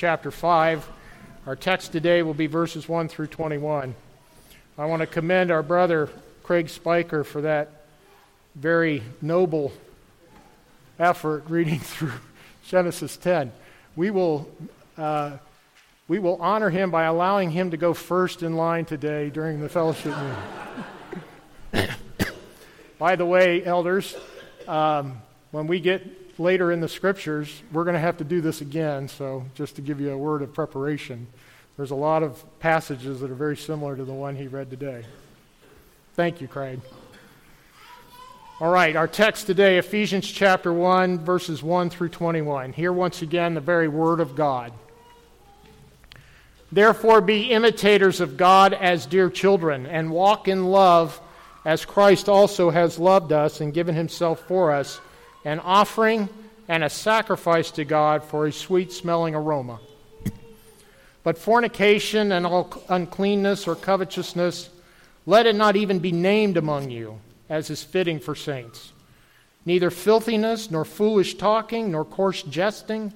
chapter 5. Our text today will be verses 1 through 21. I want to commend our brother Craig Spiker for that very noble effort reading through Genesis 10. We will, uh, we will honor him by allowing him to go first in line today during the fellowship meeting. by the way, elders, um, when we get later in the scriptures, we're going to have to do this again. So, just to give you a word of preparation, there's a lot of passages that are very similar to the one he read today. Thank you, Craig. All right, our text today, Ephesians chapter 1, verses 1 through 21. Here, once again, the very word of God. Therefore, be imitators of God as dear children, and walk in love as Christ also has loved us and given himself for us an offering and a sacrifice to God for a sweet smelling aroma. But fornication and all uncleanness or covetousness, let it not even be named among you, as is fitting for saints. Neither filthiness, nor foolish talking, nor coarse jesting,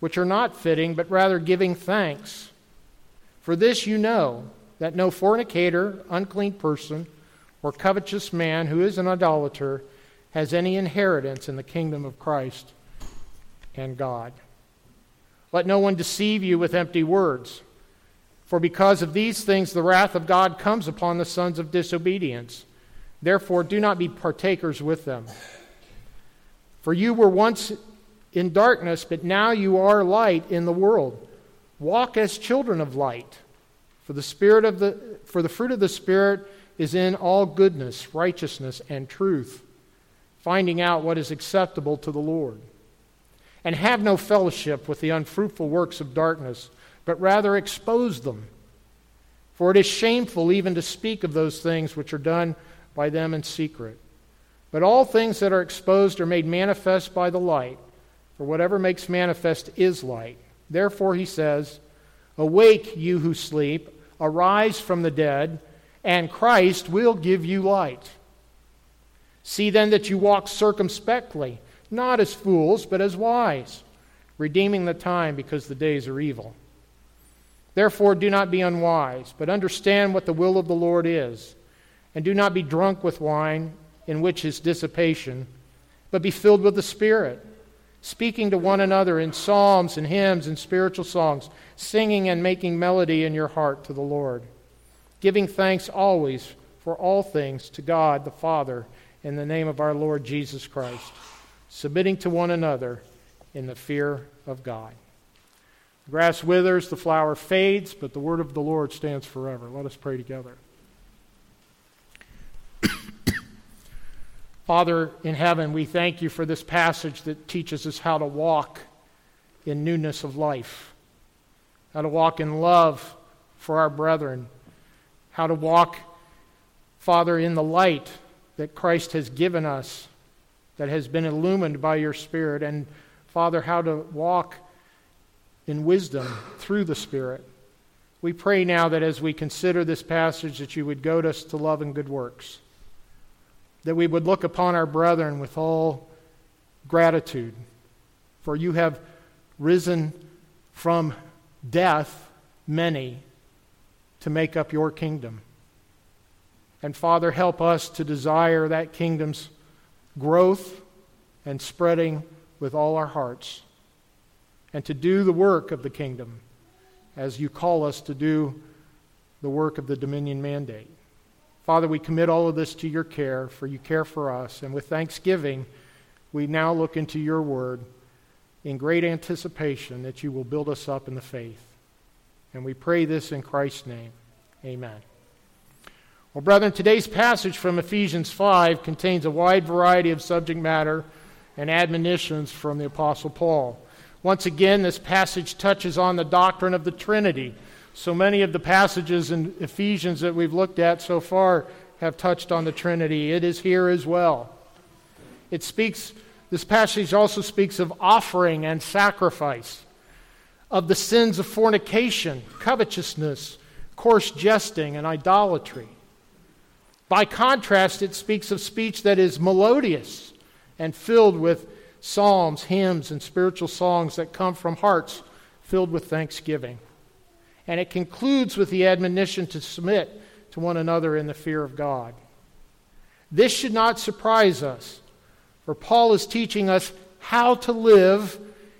which are not fitting, but rather giving thanks. For this you know, that no fornicator, unclean person, or covetous man who is an idolater, has any inheritance in the kingdom of Christ and God. Let no one deceive you with empty words. For because of these things the wrath of God comes upon the sons of disobedience. Therefore, do not be partakers with them. For you were once in darkness, but now you are light in the world. Walk as children of light. For the spirit of the for the fruit of the spirit is in all goodness, righteousness, and truth finding out what is acceptable to the Lord. And have no fellowship with the unfruitful works of darkness, but rather expose them. For it is shameful even to speak of those things which are done by them in secret. But all things that are exposed are made manifest by the light, for whatever makes manifest is light. Therefore, he says, Awake, you who sleep, arise from the dead, and Christ will give you light. See then that you walk circumspectly, not as fools, but as wise, redeeming the time because the days are evil. Therefore, do not be unwise, but understand what the will of the Lord is. And do not be drunk with wine, in which is dissipation, but be filled with the Spirit, speaking to one another in psalms and hymns and spiritual songs, singing and making melody in your heart to the Lord, giving thanks always for all things to God the Father in the name of our Lord Jesus Christ, submitting to one another in the fear of God. The grass withers, the flower fades, but the word of the Lord stands forever. Let us pray together. Father in heaven, we thank you for this passage that teaches us how to walk in newness of life, how to walk in love for our brethren, how to walk, Father, in the light that Christ has given us, that has been illumined by your Spirit, and Father, how to walk in wisdom through the Spirit. We pray now that as we consider this passage, that you would goad us to love and good works, that we would look upon our brethren with all gratitude, for you have risen from death many to make up your kingdom. And Father, help us to desire that kingdom's growth and spreading with all our hearts, and to do the work of the kingdom as you call us to do the work of the dominion mandate. Father, we commit all of this to your care, for you care for us. And with thanksgiving, we now look into your word in great anticipation that you will build us up in the faith. And we pray this in Christ's name. Amen. Well, brethren, today's passage from Ephesians 5 contains a wide variety of subject matter and admonitions from the Apostle Paul. Once again, this passage touches on the doctrine of the Trinity. So many of the passages in Ephesians that we've looked at so far have touched on the Trinity. It is here as well. It speaks, this passage also speaks of offering and sacrifice, of the sins of fornication, covetousness, coarse jesting, and idolatry. By contrast, it speaks of speech that is melodious and filled with psalms, hymns, and spiritual songs that come from hearts filled with thanksgiving. And it concludes with the admonition to submit to one another in the fear of God. This should not surprise us, for Paul is teaching us how to live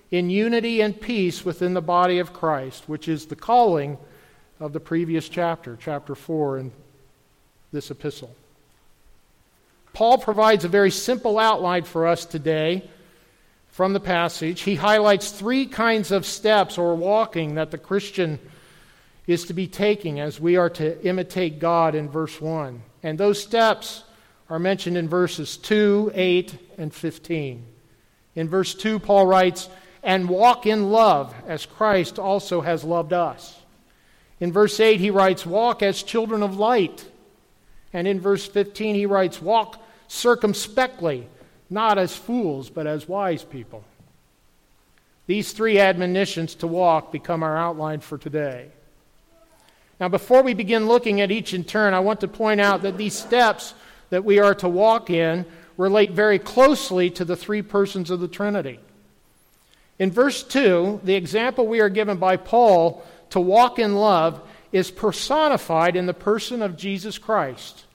in unity and peace within the body of Christ, which is the calling of the previous chapter, chapter 4 in this epistle. Paul provides a very simple outline for us today from the passage. He highlights three kinds of steps or walking that the Christian is to be taking as we are to imitate God in verse 1. And those steps are mentioned in verses 2, 8, and 15. In verse 2, Paul writes, And walk in love as Christ also has loved us. In verse 8, he writes, Walk as children of light. And in verse 15, he writes, Walk circumspectly, not as fools, but as wise people. These three admonitions to walk become our outline for today. Now, before we begin looking at each in turn, I want to point out that these steps that we are to walk in relate very closely to the three persons of the Trinity. In verse 2, the example we are given by Paul to walk in love is personified in the person of Jesus Christ.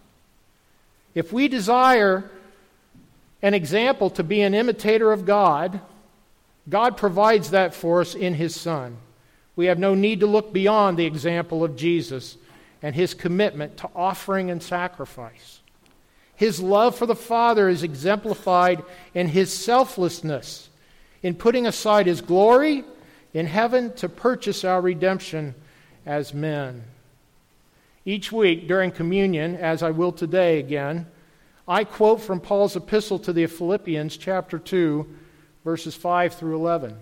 If we desire an example to be an imitator of God, God provides that for us in His Son. We have no need to look beyond the example of Jesus and His commitment to offering and sacrifice. His love for the Father is exemplified in His selflessness, in putting aside His glory in heaven to purchase our redemption as men. Each week during communion, as I will today again, I quote from Paul's epistle to the Philippians, chapter 2, verses 5 through 11.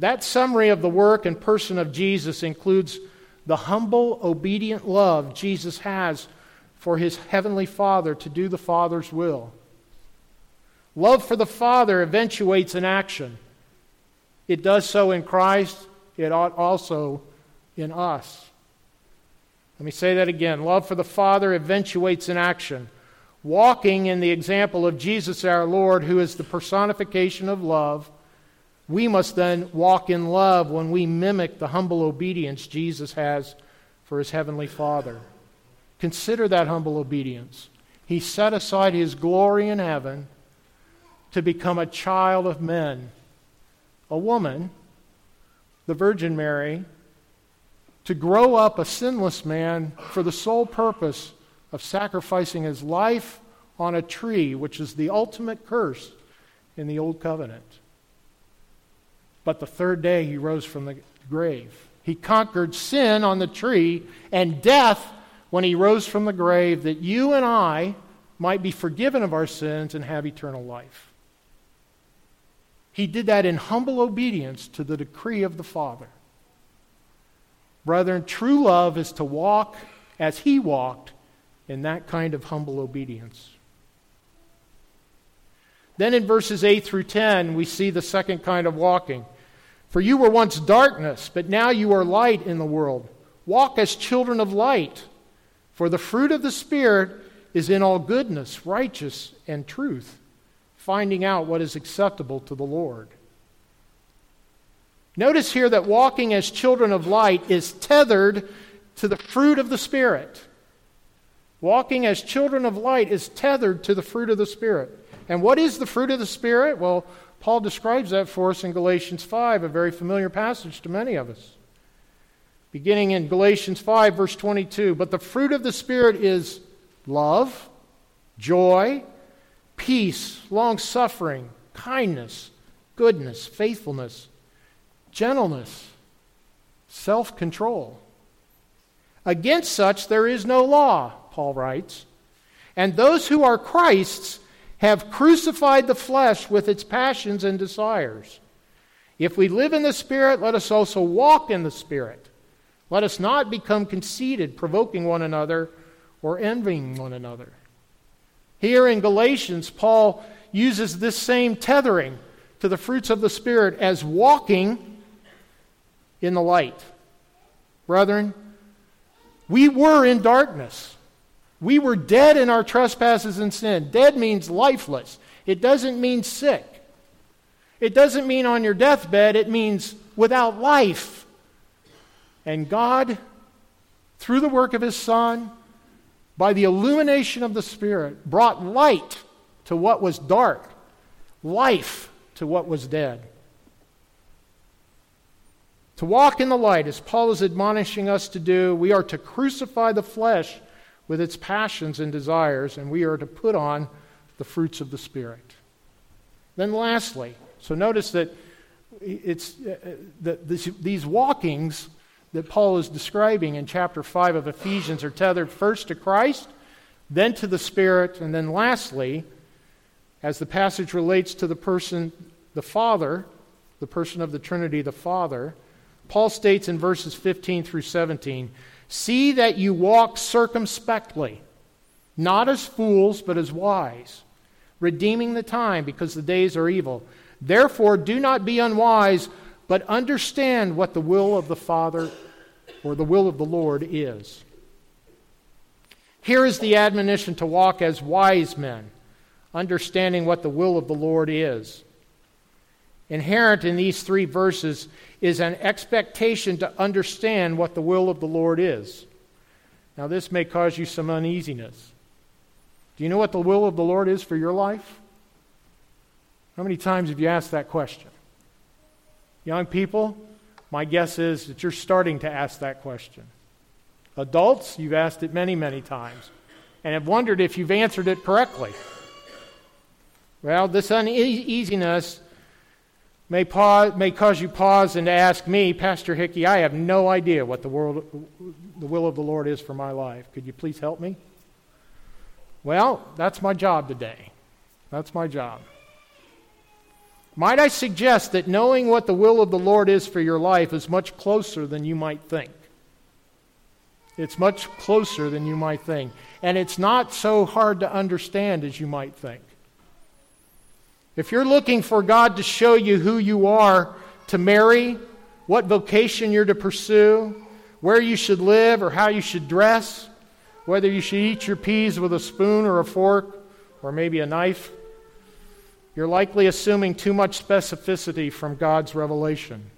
That summary of the work and person of Jesus includes the humble, obedient love Jesus has for his heavenly Father to do the Father's will. Love for the Father eventuates in action. It does so in Christ, it ought also in us. Let me say that again. Love for the Father eventuates in action. Walking in the example of Jesus our Lord, who is the personification of love, we must then walk in love when we mimic the humble obedience Jesus has for his heavenly Father. Consider that humble obedience. He set aside his glory in heaven to become a child of men a woman, the Virgin Mary, to grow up a sinless man for the sole purpose of sacrificing his life on a tree, which is the ultimate curse in the Old Covenant. But the third day he rose from the grave. He conquered sin on the tree and death when he rose from the grave, that you and I might be forgiven of our sins and have eternal life. He did that in humble obedience to the decree of the Father. Brethren, true love is to walk as he walked in that kind of humble obedience. Then in verses 8 through 10, we see the second kind of walking. For you were once darkness, but now you are light in the world. Walk as children of light. For the fruit of the Spirit is in all goodness, righteous, and truth finding out what is acceptable to the Lord. Notice here that walking as children of light is tethered to the fruit of the Spirit. Walking as children of light is tethered to the fruit of the Spirit. And what is the fruit of the Spirit? Well, Paul describes that for us in Galatians 5, a very familiar passage to many of us. Beginning in Galatians 5, verse 22. But the fruit of the Spirit is love, joy, peace, long suffering, kindness, goodness, faithfulness, gentleness, self control. Against such there is no law, Paul writes. And those who are Christ's have crucified the flesh with its passions and desires. If we live in the Spirit, let us also walk in the Spirit. Let us not become conceited, provoking one another, or envying one another. Here in Galatians, Paul uses this same tethering to the fruits of the Spirit as walking in the light. Brethren, we were in darkness. We were dead in our trespasses and sin. Dead means lifeless, it doesn't mean sick. It doesn't mean on your deathbed, it means without life. And God, through the work of His Son, by the illumination of the Spirit, brought light to what was dark, life to what was dead. To walk in the light, as Paul is admonishing us to do, we are to crucify the flesh with its passions and desires, and we are to put on the fruits of the Spirit. Then, lastly, so notice that it's uh, uh that this, these walkings that Paul is describing in chapter 5 of Ephesians are tethered first to Christ, then to the Spirit, and then lastly, as the passage relates to the person, the Father, the person of the Trinity, the Father, Paul states in verses 15 through 17 See that you walk circumspectly, not as fools, but as wise, redeeming the time because the days are evil. Therefore, do not be unwise, but understand what the will of the Father or the will of the Lord is. Here is the admonition to walk as wise men, understanding what the will of the Lord is. Inherent in these three verses is an expectation to understand what the will of the Lord is. Now, this may cause you some uneasiness. Do you know what the will of the Lord is for your life? How many times have you asked that question? Young people, my guess is that you're starting to ask that question. Adults, you've asked it many, many times and have wondered if you've answered it correctly. Well, this uneasiness may, pause, may cause you pause and ask me, Pastor Hickey, I have no idea what the, world, the will of the Lord is for my life. Could you please help me? Well, that's my job today. That's my job. Might I suggest that knowing what the will of the Lord is for your life is much closer than you might think? It's much closer than you might think. And it's not so hard to understand as you might think. If you're looking for God to show you who you are to marry, what vocation you're to pursue, where you should live or how you should dress, whether you should eat your peas with a spoon or a fork or maybe a knife, you're likely assuming too much specificity from God's revelation.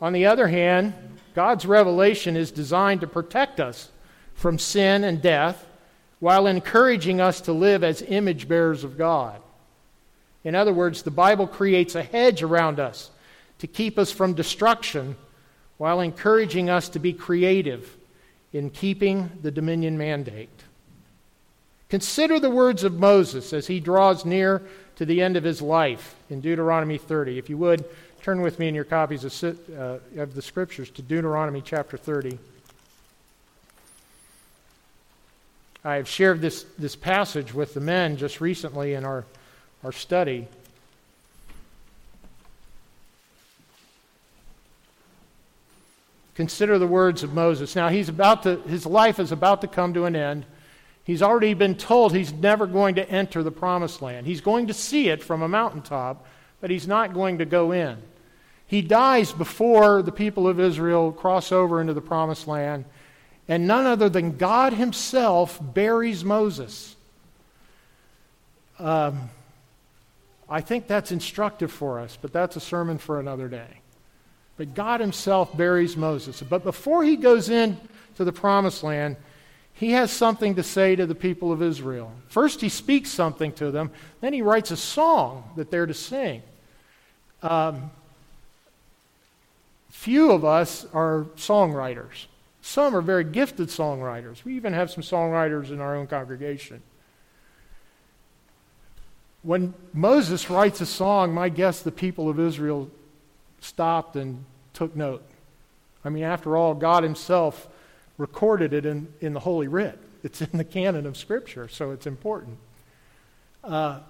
On the other hand, God's revelation is designed to protect us from sin and death while encouraging us to live as image bearers of God. In other words, the Bible creates a hedge around us to keep us from destruction while encouraging us to be creative in keeping the dominion mandate. Consider the words of Moses as he draws near to the end of his life in Deuteronomy 30. If you would, turn with me in your copies of, uh, of the scriptures to Deuteronomy chapter 30. I have shared this, this passage with the men just recently in our our study. Consider the words of Moses. Now, he's about to, his life is about to come to an end. He's already been told he's never going to enter the promised land. He's going to see it from a mountaintop, but he's not going to go in. He dies before the people of Israel cross over into the promised land, and none other than God Himself buries Moses. Um, I think that's instructive for us, but that's a sermon for another day. But God Himself buries Moses. But before he goes in to the promised land, he has something to say to the people of Israel. First, he speaks something to them, then, he writes a song that they're to sing. Um, few of us are songwriters. Some are very gifted songwriters. We even have some songwriters in our own congregation. When Moses writes a song, my guess the people of Israel stopped and took note. I mean, after all, God Himself recorded it in, in the Holy Writ. It's in the canon of Scripture, so it's important. Uh,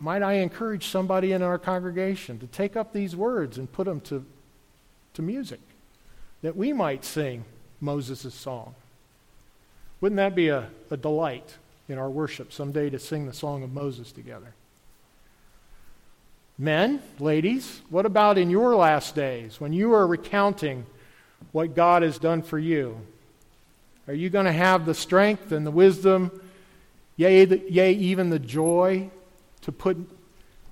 might I encourage somebody in our congregation to take up these words and put them to, to music, that we might sing Moses' song? Wouldn't that be a, a delight? In our worship someday to sing the Song of Moses together. Men, ladies, what about in your last days when you are recounting what God has done for you? Are you going to have the strength and the wisdom, yea, the, yea, even the joy to put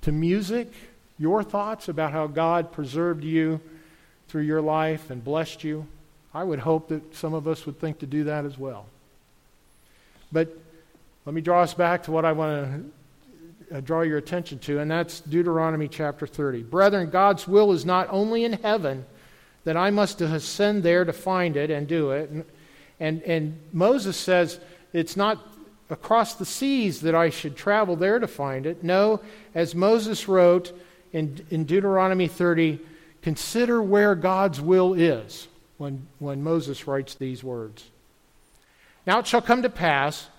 to music your thoughts about how God preserved you through your life and blessed you? I would hope that some of us would think to do that as well. But let me draw us back to what I want to uh, draw your attention to, and that's Deuteronomy chapter 30. Brethren, God's will is not only in heaven, that I must ascend there to find it and do it. And, and, and Moses says, it's not across the seas that I should travel there to find it. No, as Moses wrote in, in Deuteronomy 30, consider where God's will is when, when Moses writes these words. Now it shall come to pass,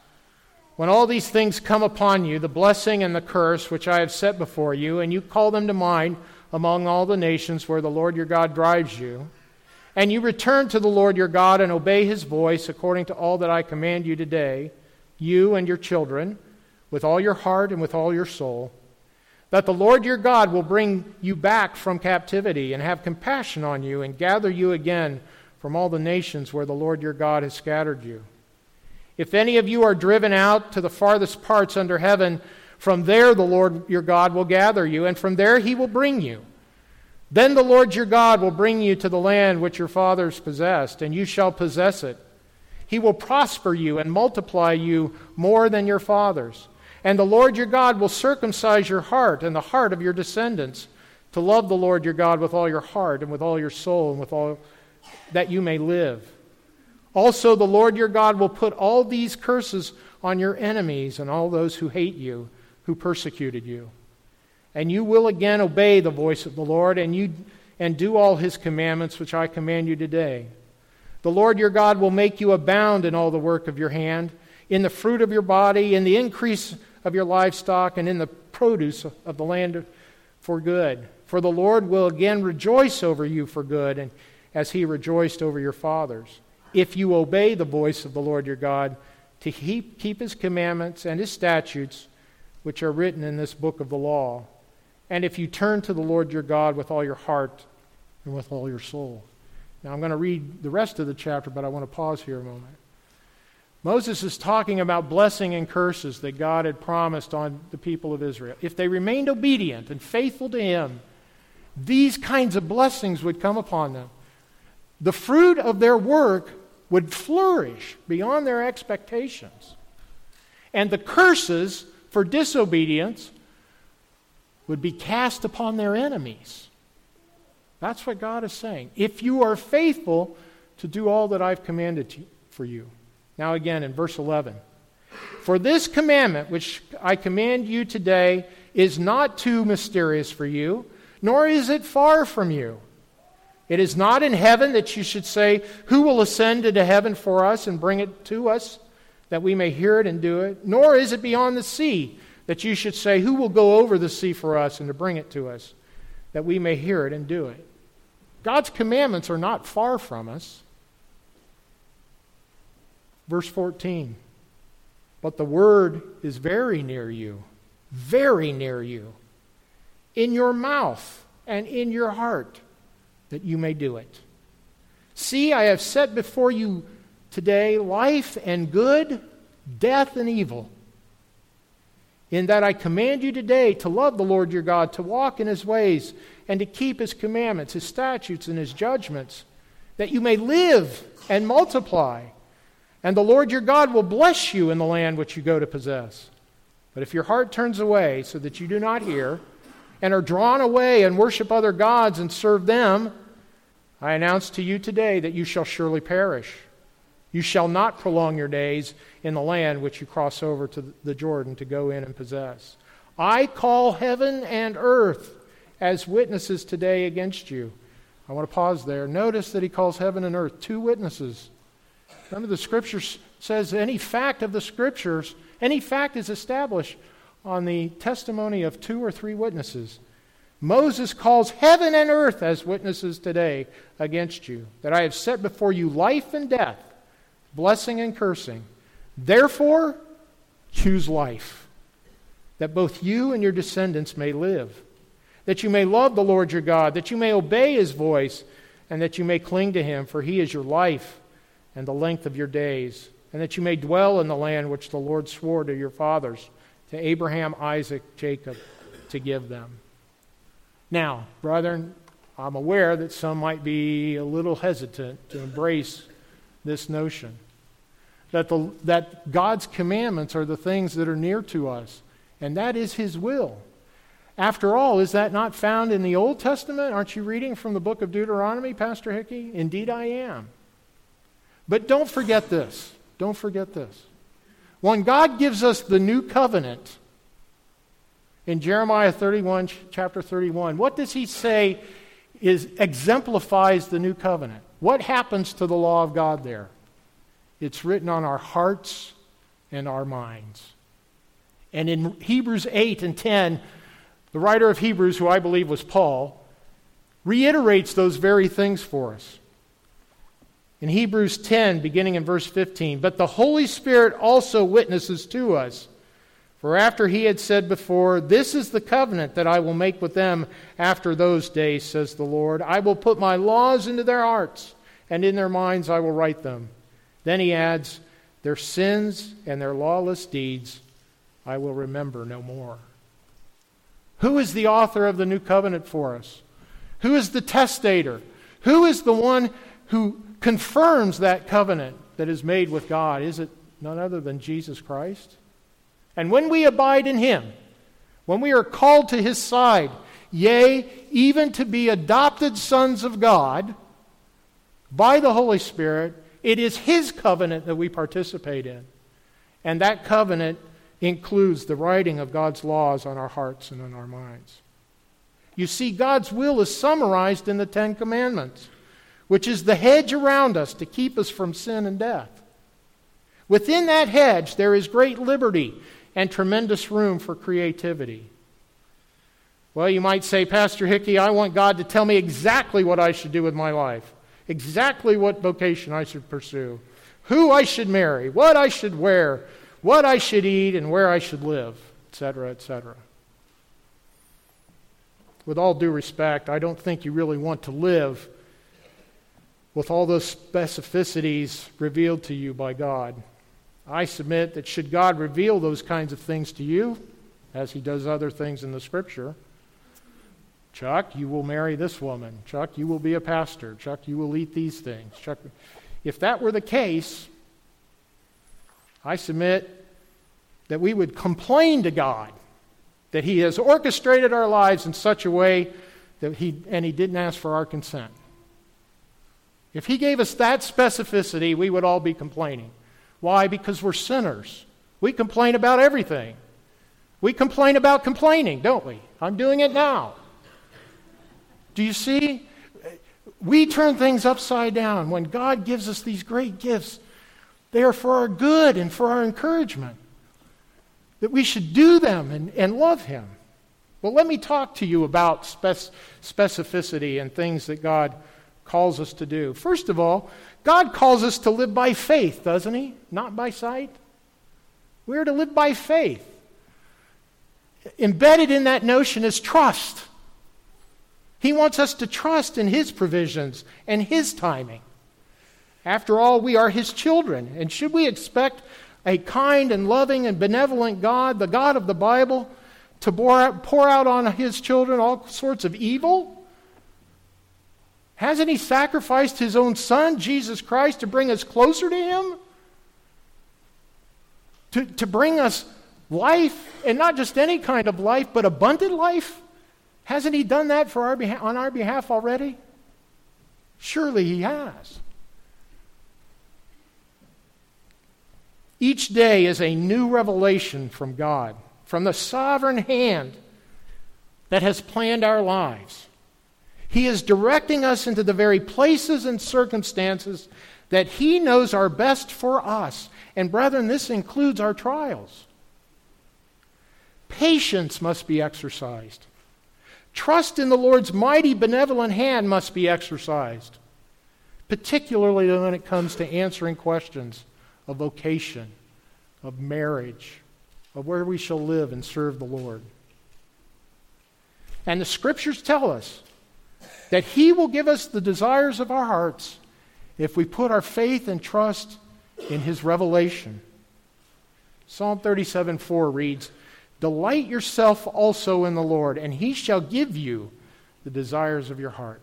when all these things come upon you, the blessing and the curse which I have set before you, and you call them to mind among all the nations where the Lord your God drives you, and you return to the Lord your God and obey his voice according to all that I command you today, you and your children, with all your heart and with all your soul, that the Lord your God will bring you back from captivity and have compassion on you and gather you again from all the nations where the Lord your God has scattered you. If any of you are driven out to the farthest parts under heaven, from there the Lord your God will gather you, and from there he will bring you. Then the Lord your God will bring you to the land which your fathers possessed, and you shall possess it. He will prosper you and multiply you more than your fathers. And the Lord your God will circumcise your heart and the heart of your descendants to love the Lord your God with all your heart and with all your soul and with all that you may live. Also, the Lord your God will put all these curses on your enemies and all those who hate you, who persecuted you. And you will again obey the voice of the Lord and, you, and do all his commandments which I command you today. The Lord your God will make you abound in all the work of your hand, in the fruit of your body, in the increase of your livestock, and in the produce of the land for good. For the Lord will again rejoice over you for good, and as he rejoiced over your fathers. If you obey the voice of the Lord your God, to keep, keep his commandments and his statutes, which are written in this book of the law. And if you turn to the Lord your God with all your heart and with all your soul. Now, I'm going to read the rest of the chapter, but I want to pause here a moment. Moses is talking about blessing and curses that God had promised on the people of Israel. If they remained obedient and faithful to Him, these kinds of blessings would come upon them. The fruit of their work would flourish beyond their expectations. And the curses for disobedience would be cast upon their enemies. That's what God is saying. If you are faithful to do all that I've commanded to, for you. Now, again, in verse 11. For this commandment which I command you today is not too mysterious for you, nor is it far from you. It is not in heaven that you should say, Who will ascend into heaven for us and bring it to us, that we may hear it and do it? Nor is it beyond the sea that you should say, Who will go over the sea for us and to bring it to us, that we may hear it and do it? God's commandments are not far from us. Verse 14. But the word is very near you, very near you, in your mouth and in your heart, that you may do it. See, I have set before you today life and good, death and evil in that I command you today to love the Lord your God, to walk in his ways, and to keep his commandments, his statutes, and his judgments, that you may live and multiply. And the Lord your God will bless you in the land which you go to possess. But if your heart turns away so that you do not hear, and are drawn away and worship other gods and serve them, I announce to you today that you shall surely perish. You shall not prolong your days in the land which you cross over to the Jordan to go in and possess. I call heaven and earth as witnesses today against you. I want to pause there. Notice that he calls heaven and earth two witnesses. Remember, the scripture says any fact of the scriptures, any fact is established on the testimony of two or three witnesses. Moses calls heaven and earth as witnesses today against you, that I have set before you life and death blessing and cursing. Therefore, choose life, that both you and your descendants may live, that you may love the Lord your God, that you may obey his voice, and that you may cling to him, for he is your life and the length of your days, and that you may dwell in the land which the Lord swore to your fathers, to Abraham, Isaac, Jacob, to give them. Now, brethren, I'm aware that some might be a little hesitant to embrace this notion that, the, that God's commandments are the things that are near to us, and that is His will. After all, is that not found in the Old Testament? Aren't you reading from the book of Deuteronomy, Pastor Hickey? Indeed, I am. But don't forget this. Don't forget this. When God gives us the new covenant in Jeremiah 31, chapter 31, what does he say is exemplifies the new covenant? What happens to the law of God there? It's written on our hearts and our minds. And in Hebrews 8 and 10, the writer of Hebrews, who I believe was Paul, reiterates those very things for us. In Hebrews 10, beginning in verse 15, but the Holy Spirit also witnesses to us. For after he had said before, This is the covenant that I will make with them after those days, says the Lord. I will put my laws into their hearts, and in their minds I will write them. Then he adds, Their sins and their lawless deeds I will remember no more. Who is the author of the new covenant for us? Who is the testator? Who is the one who confirms that covenant that is made with God? Is it none other than Jesus Christ? And when we abide in him, when we are called to his side, yea, even to be adopted sons of God by the Holy Spirit, it is His covenant that we participate in. And that covenant includes the writing of God's laws on our hearts and on our minds. You see, God's will is summarized in the Ten Commandments, which is the hedge around us to keep us from sin and death. Within that hedge, there is great liberty and tremendous room for creativity. Well, you might say, Pastor Hickey, I want God to tell me exactly what I should do with my life exactly what vocation I should pursue, who I should marry, what I should wear, what I should eat, and where I should live, etc., etc. With all due respect, I don't think you really want to live with all those specificities revealed to you by God. I submit that should God reveal those kinds of things to you, as he does other things in the scripture, Chuck, you will marry this woman. Chuck, you will be a pastor. Chuck, you will eat these things. Chuck, if that were the case, I submit that we would complain to God that He has orchestrated our lives in such a way that He, and He didn't ask for our consent. If He gave us that specificity, we would all be complaining. Why? Because we're sinners. We complain about everything. We complain about complaining, don't we? I'm doing it now. Do you see? We turn things upside down. When God gives us these great gifts, they are for our good and for our encouragement. That we should do them and, and love Him. Well, let me talk to you about spec- specificity and things that God calls us to do. First of all, God calls us to live by faith, doesn't He? Not by sight. We are to live by faith. Embedded in that notion is trust. He wants us to trust in His provisions and His timing. After all, we are His children, and should we expect a kind and loving and benevolent God, the God of the Bible, to pour out on His children all sorts of evil? Hasn't He sacrificed His own Son, Jesus Christ, to bring us closer to Him? To, to bring us life, and not just any kind of life, but abundant life? Hasn't he done that for our beha- on our behalf already? Surely he has. Each day is a new revelation from God, from the sovereign hand that has planned our lives. He is directing us into the very places and circumstances that He knows are best for us. And, brethren, this includes our trials. Patience must be exercised. Trust in the Lord's mighty benevolent hand must be exercised, particularly when it comes to answering questions of vocation, of marriage, of where we shall live and serve the Lord. And the scriptures tell us that He will give us the desires of our hearts if we put our faith and trust in His revelation. Psalm 37 4 reads, Delight yourself also in the Lord, and he shall give you the desires of your heart.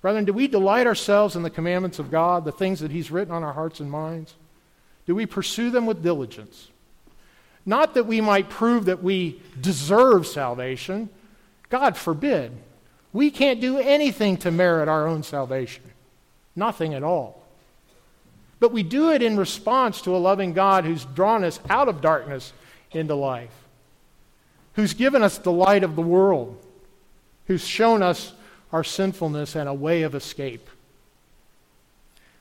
Brethren, do we delight ourselves in the commandments of God, the things that He's written on our hearts and minds? Do we pursue them with diligence? Not that we might prove that we deserve salvation. God forbid. We can't do anything to merit our own salvation. Nothing at all. But we do it in response to a loving God who's drawn us out of darkness into life, who's given us the light of the world, who's shown us our sinfulness and a way of escape.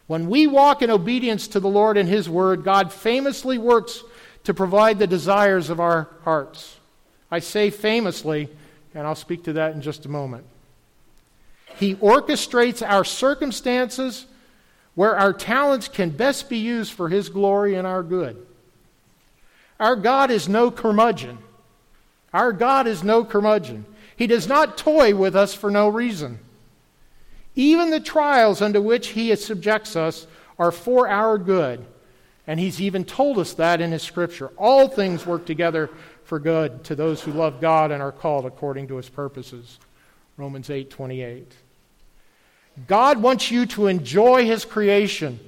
When we walk in obedience to the Lord and His Word, God famously works to provide the desires of our hearts. I say famously, and I'll speak to that in just a moment. He orchestrates our circumstances where our talents can best be used for His glory and our good. Our God is no curmudgeon. Our God is no curmudgeon. He does not toy with us for no reason. Even the trials under which He subjects us are for our good. And He's even told us that in His Scripture. All things work together for good to those who love God and are called according to His purposes. Romans 8 28. God wants you to enjoy His creation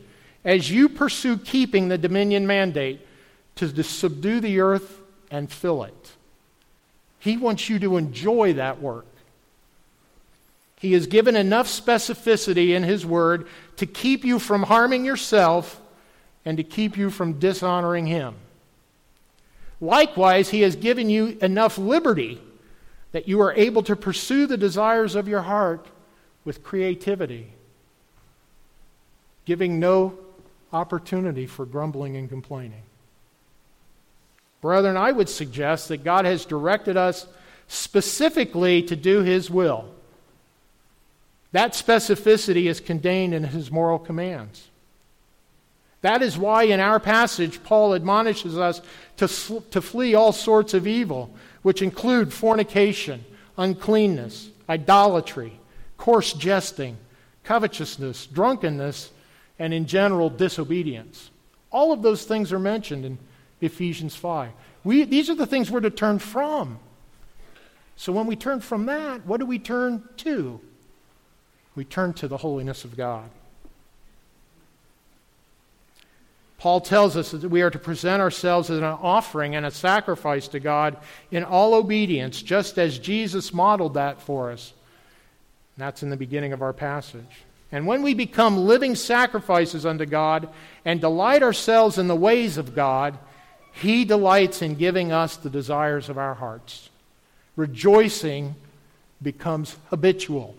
as you pursue keeping the dominion mandate to subdue the earth and fill it. He wants you to enjoy that work. He has given enough specificity in His Word to keep you from harming yourself and to keep you from dishonoring Him. Likewise, He has given you enough liberty that you are able to pursue the desires of your heart with creativity, giving no opportunity for grumbling and complaining. Brethren, I would suggest that God has directed us specifically to do His will. That specificity is contained in His moral commands. That is why in our passage, Paul admonishes us to, to flee all sorts of evil, which include fornication, uncleanness, idolatry, coarse jesting, covetousness, drunkenness, and in general, disobedience. All of those things are mentioned in Ephesians 5. We, these are the things we're to turn from. So when we turn from that, what do we turn to? We turn to the holiness of God. Paul tells us that we are to present ourselves as an offering and a sacrifice to God in all obedience, just as Jesus modeled that for us. And that's in the beginning of our passage. And when we become living sacrifices unto God and delight ourselves in the ways of God, he delights in giving us the desires of our hearts. Rejoicing becomes habitual.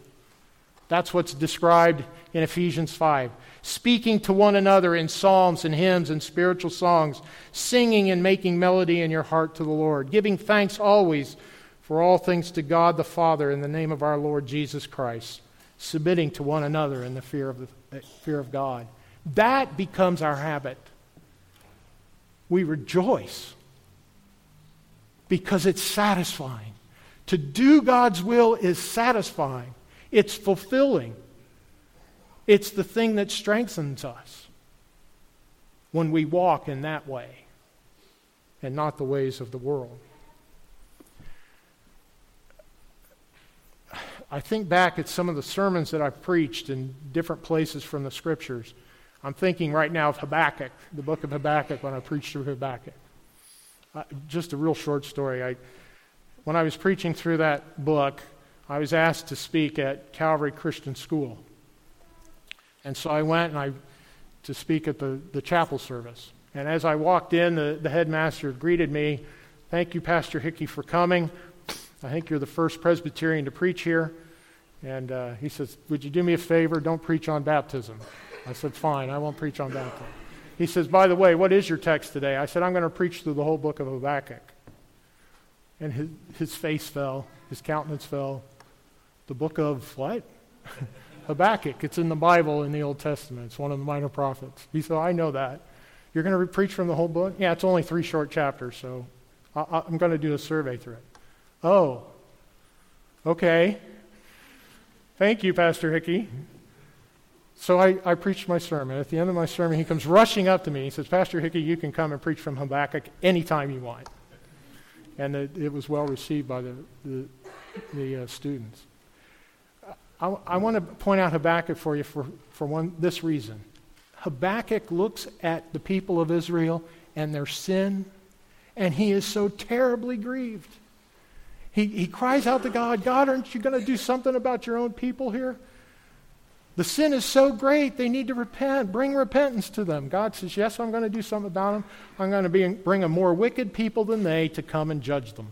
That's what's described in Ephesians 5. Speaking to one another in psalms and hymns and spiritual songs, singing and making melody in your heart to the Lord, giving thanks always for all things to God the Father in the name of our Lord Jesus Christ, submitting to one another in the fear of, the, uh, fear of God. That becomes our habit we rejoice because it's satisfying. To do God's will is satisfying, it's fulfilling, it's the thing that strengthens us when we walk in that way and not the ways of the world. I think back at some of the sermons that I've preached in different places from the scriptures. I'm thinking right now of Habakkuk, the book of Habakkuk, when I preached through Habakkuk. Uh, just a real short story. I, when I was preaching through that book, I was asked to speak at Calvary Christian School. And so I went and I to speak at the, the chapel service. And as I walked in, the, the headmaster greeted me. Thank you, Pastor Hickey, for coming. I think you're the first Presbyterian to preach here. And uh, he says, Would you do me a favor? Don't preach on baptism. I said, Fine, I won't preach on baptism. He says, By the way, what is your text today? I said, I'm going to preach through the whole book of Habakkuk. And his, his face fell, his countenance fell. The book of what? Habakkuk. It's in the Bible in the Old Testament. It's one of the minor prophets. He said, I know that. You're going to preach from the whole book? Yeah, it's only three short chapters, so I, I'm going to do a survey through it. Oh, okay. Thank you, Pastor Hickey. So I, I preached my sermon. At the end of my sermon, he comes rushing up to me. He says, Pastor Hickey, you can come and preach from Habakkuk anytime you want. And it, it was well received by the, the, the uh, students. I, I want to point out Habakkuk for you for, for one, this reason. Habakkuk looks at the people of Israel and their sin, and he is so terribly grieved. He, he cries out to God, God, aren't you going to do something about your own people here? The sin is so great, they need to repent. Bring repentance to them. God says, Yes, I'm going to do something about them. I'm going to be, bring a more wicked people than they to come and judge them.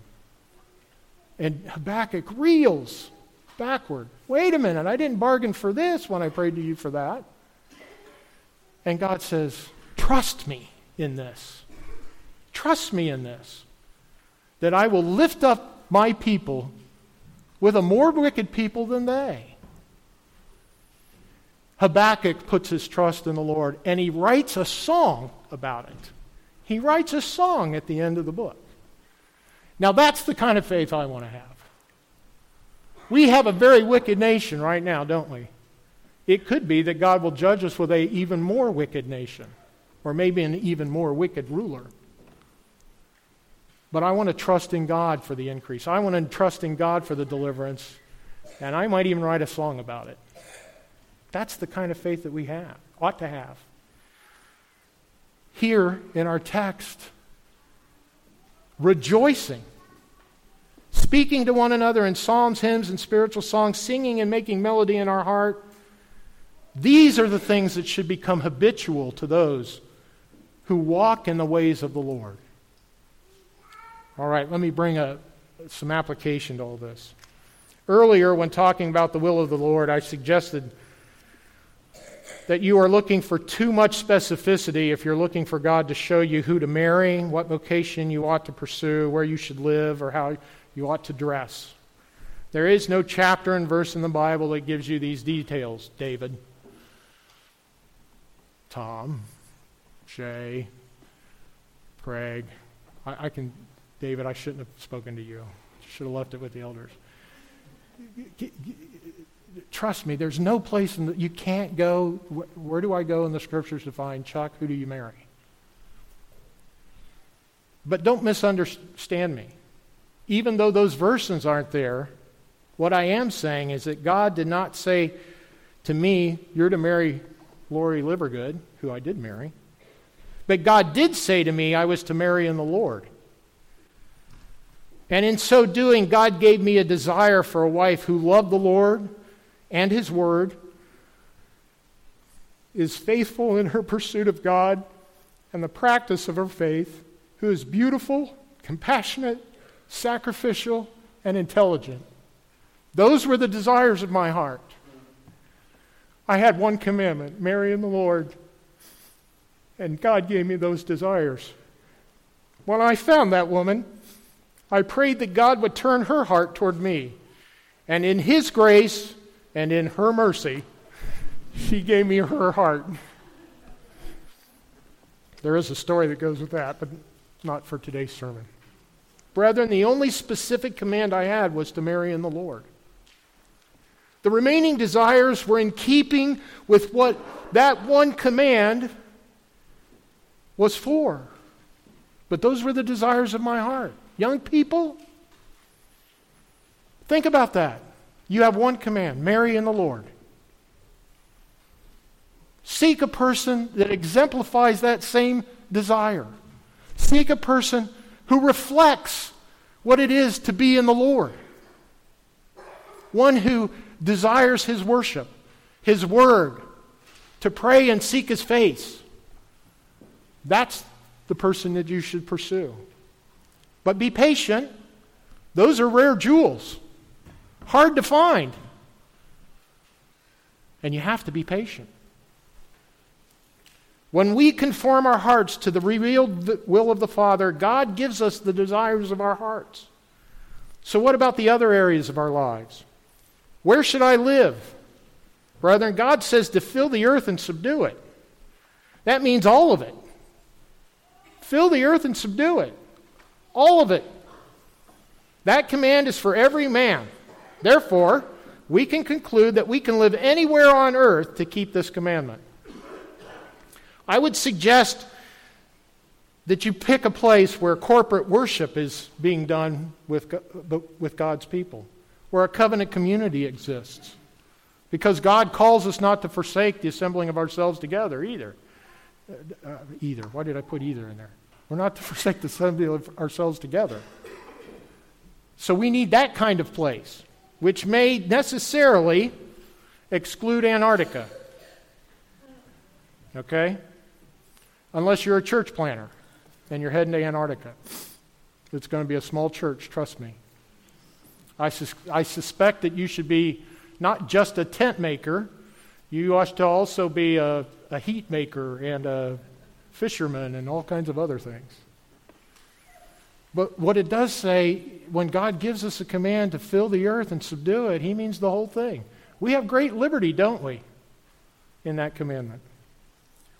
And Habakkuk reels backward. Wait a minute, I didn't bargain for this when I prayed to you for that. And God says, Trust me in this. Trust me in this. That I will lift up my people with a more wicked people than they. Habakkuk puts his trust in the Lord and he writes a song about it. He writes a song at the end of the book. Now, that's the kind of faith I want to have. We have a very wicked nation right now, don't we? It could be that God will judge us with a even more wicked nation, or maybe an even more wicked ruler. But I want to trust in God for the increase. I want to trust in God for the deliverance, and I might even write a song about it. That's the kind of faith that we have, ought to have. Here in our text, rejoicing speaking to one another in psalms, hymns, and spiritual songs, singing and making melody in our heart. These are the things that should become habitual to those who walk in the ways of the Lord. All right, let me bring a, some application to all this. Earlier, when talking about the will of the Lord, I suggested that you are looking for too much specificity if you're looking for God to show you who to marry, what vocation you ought to pursue, where you should live, or how you ought to dress. There is no chapter and verse in the Bible that gives you these details, David. Tom, Shay, Craig. I, I, can, David, I shouldn't have spoken to you. Should have left it with the elders. Trust me, there's no place in the, you can't go. Where do I go in the scriptures to find Chuck? Who do you marry? But don't misunderstand me even though those verses aren't there, what I am saying is that God did not say to me, You're to marry Lori Livergood, who I did marry. But God did say to me, I was to marry in the Lord. And in so doing, God gave me a desire for a wife who loved the Lord and His Word, is faithful in her pursuit of God and the practice of her faith, who is beautiful, compassionate, sacrificial, and intelligent. Those were the desires of my heart. I had one commandment marry in the Lord. And God gave me those desires. When I found that woman, I prayed that God would turn her heart toward me. And in His grace and in her mercy, she gave me her heart. There is a story that goes with that, but not for today's sermon. Brethren, the only specific command I had was to marry in the Lord. The remaining desires were in keeping with what that one command was for. But those were the desires of my heart. Young people, think about that. You have one command marry in the Lord. Seek a person that exemplifies that same desire. Seek a person who reflects what it is to be in the Lord. One who desires his worship, his word, to pray and seek his face. That's the person that you should pursue. But be patient. Those are rare jewels, hard to find. And you have to be patient. When we conform our hearts to the revealed will of the Father, God gives us the desires of our hearts. So, what about the other areas of our lives? Where should I live? Brethren, God says to fill the earth and subdue it. That means all of it. Fill the earth and subdue it. All of it. That command is for every man. Therefore, we can conclude that we can live anywhere on earth to keep this commandment. I would suggest that you pick a place where corporate worship is being done with, with God's people, where a covenant community exists. Because God calls us not to forsake the assembling of ourselves together either. Uh, uh, either. Why did I put either in there? We're not to forsake the assembling of ourselves together. So we need that kind of place, which may necessarily exclude Antarctica. Okay? Unless you're a church planter and you're heading to Antarctica. It's going to be a small church, trust me. I, sus- I suspect that you should be not just a tent maker, you ought to also be a, a heat maker and a fisherman and all kinds of other things. But what it does say, when God gives us a command to fill the earth and subdue it, he means the whole thing. We have great liberty, don't we, in that commandment?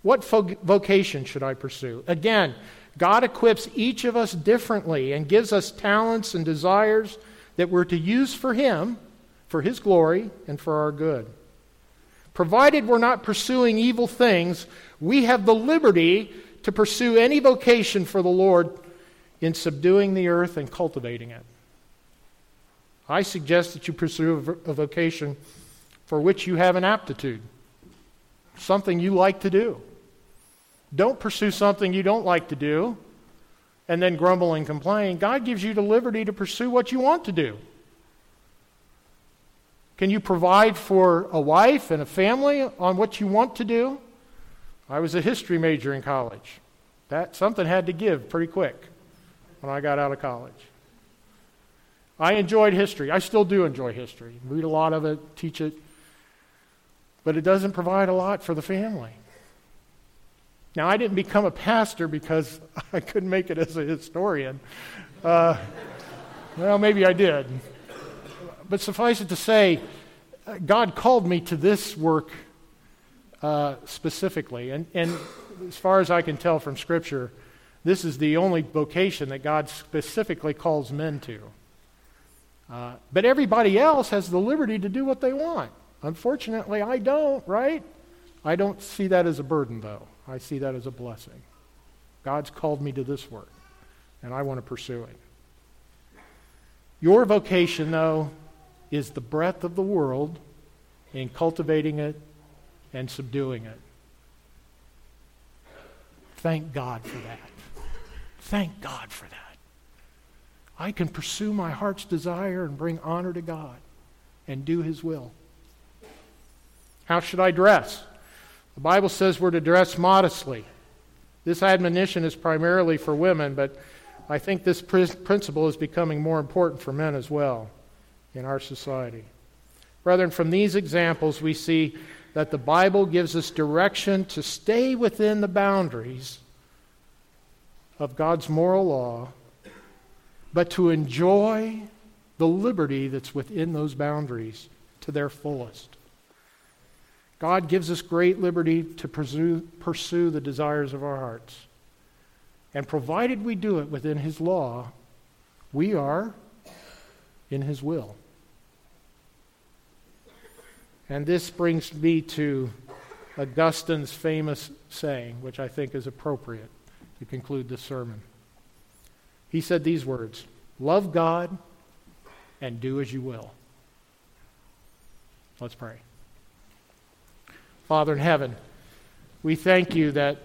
What vocation should I pursue? Again, God equips each of us differently and gives us talents and desires that we're to use for Him, for His glory, and for our good. Provided we're not pursuing evil things, we have the liberty to pursue any vocation for the Lord in subduing the earth and cultivating it. I suggest that you pursue a vocation for which you have an aptitude, something you like to do. Don't pursue something you don't like to do and then grumble and complain. God gives you the liberty to pursue what you want to do. Can you provide for a wife and a family on what you want to do? I was a history major in college. That something had to give pretty quick when I got out of college. I enjoyed history. I still do enjoy history. Read a lot of it, teach it. But it doesn't provide a lot for the family. Now, I didn't become a pastor because I couldn't make it as a historian. Uh, well, maybe I did. But suffice it to say, God called me to this work uh, specifically. And, and as far as I can tell from Scripture, this is the only vocation that God specifically calls men to. Uh, but everybody else has the liberty to do what they want. Unfortunately, I don't, right? I don't see that as a burden, though. I see that as a blessing. God's called me to this work, and I want to pursue it. Your vocation, though, is the breadth of the world in cultivating it and subduing it. Thank God for that. Thank God for that. I can pursue my heart's desire and bring honor to God and do His will. How should I dress? The Bible says we're to dress modestly. This admonition is primarily for women, but I think this principle is becoming more important for men as well in our society. Brethren, from these examples, we see that the Bible gives us direction to stay within the boundaries of God's moral law, but to enjoy the liberty that's within those boundaries to their fullest. God gives us great liberty to pursue, pursue the desires of our hearts. And provided we do it within His law, we are in His will. And this brings me to Augustine's famous saying, which I think is appropriate to conclude this sermon. He said these words Love God and do as you will. Let's pray. Father in heaven, we thank you that